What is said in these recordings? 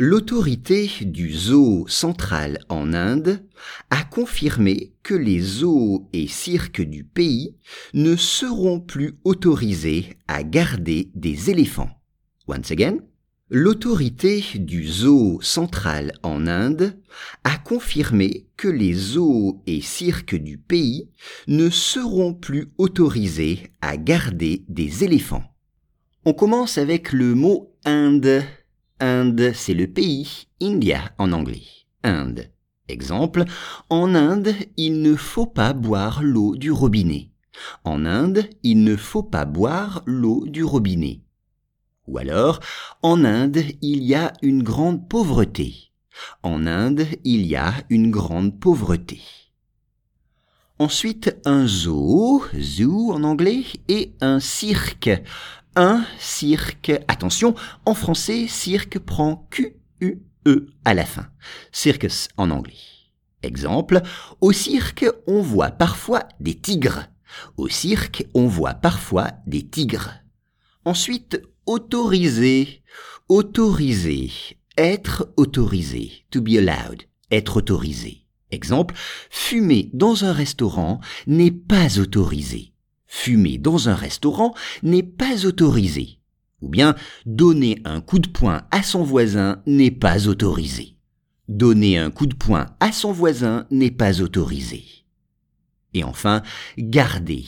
L'autorité du zoo central en Inde a confirmé que les zoos et cirques du pays ne seront plus autorisés à garder des éléphants. Once again, l'autorité du zoo central en Inde a confirmé que les zoos et cirques du pays ne seront plus autorisés à garder des éléphants. On commence avec le mot Inde Inde, c'est le pays, India en anglais. Inde. Exemple, en Inde, il ne faut pas boire l'eau du robinet. En Inde, il ne faut pas boire l'eau du robinet. Ou alors, en Inde, il y a une grande pauvreté. En Inde, il y a une grande pauvreté. Ensuite, un zoo, zoo en anglais, et un cirque, un cirque. Attention, en français, cirque prend Q-U-E à la fin. Circus en anglais. Exemple, au cirque, on voit parfois des tigres. Au cirque, on voit parfois des tigres. Ensuite, autoriser. Autoriser. Être autorisé. To be allowed. Être autorisé. Exemple, fumer dans un restaurant n'est pas autorisé. Fumer dans un restaurant n'est pas autorisé. Ou bien donner un coup de poing à son voisin n'est pas autorisé. Donner un coup de poing à son voisin n'est pas autorisé. Et enfin, garder.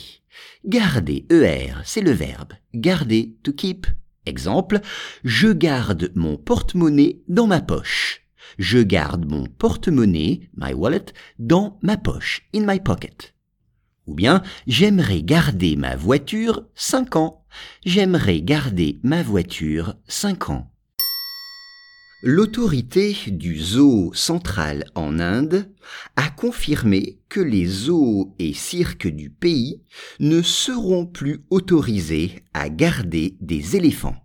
Garder, ER, c'est le verbe. Garder, to keep. Exemple, je garde mon porte-monnaie dans ma poche. Je garde mon porte-monnaie, my wallet, dans ma poche, in my pocket. Ou bien, j'aimerais garder ma voiture 5 ans. J'aimerais garder ma voiture 5 ans. L'autorité du zoo central en Inde a confirmé que les zoos et cirques du pays ne seront plus autorisés à garder des éléphants.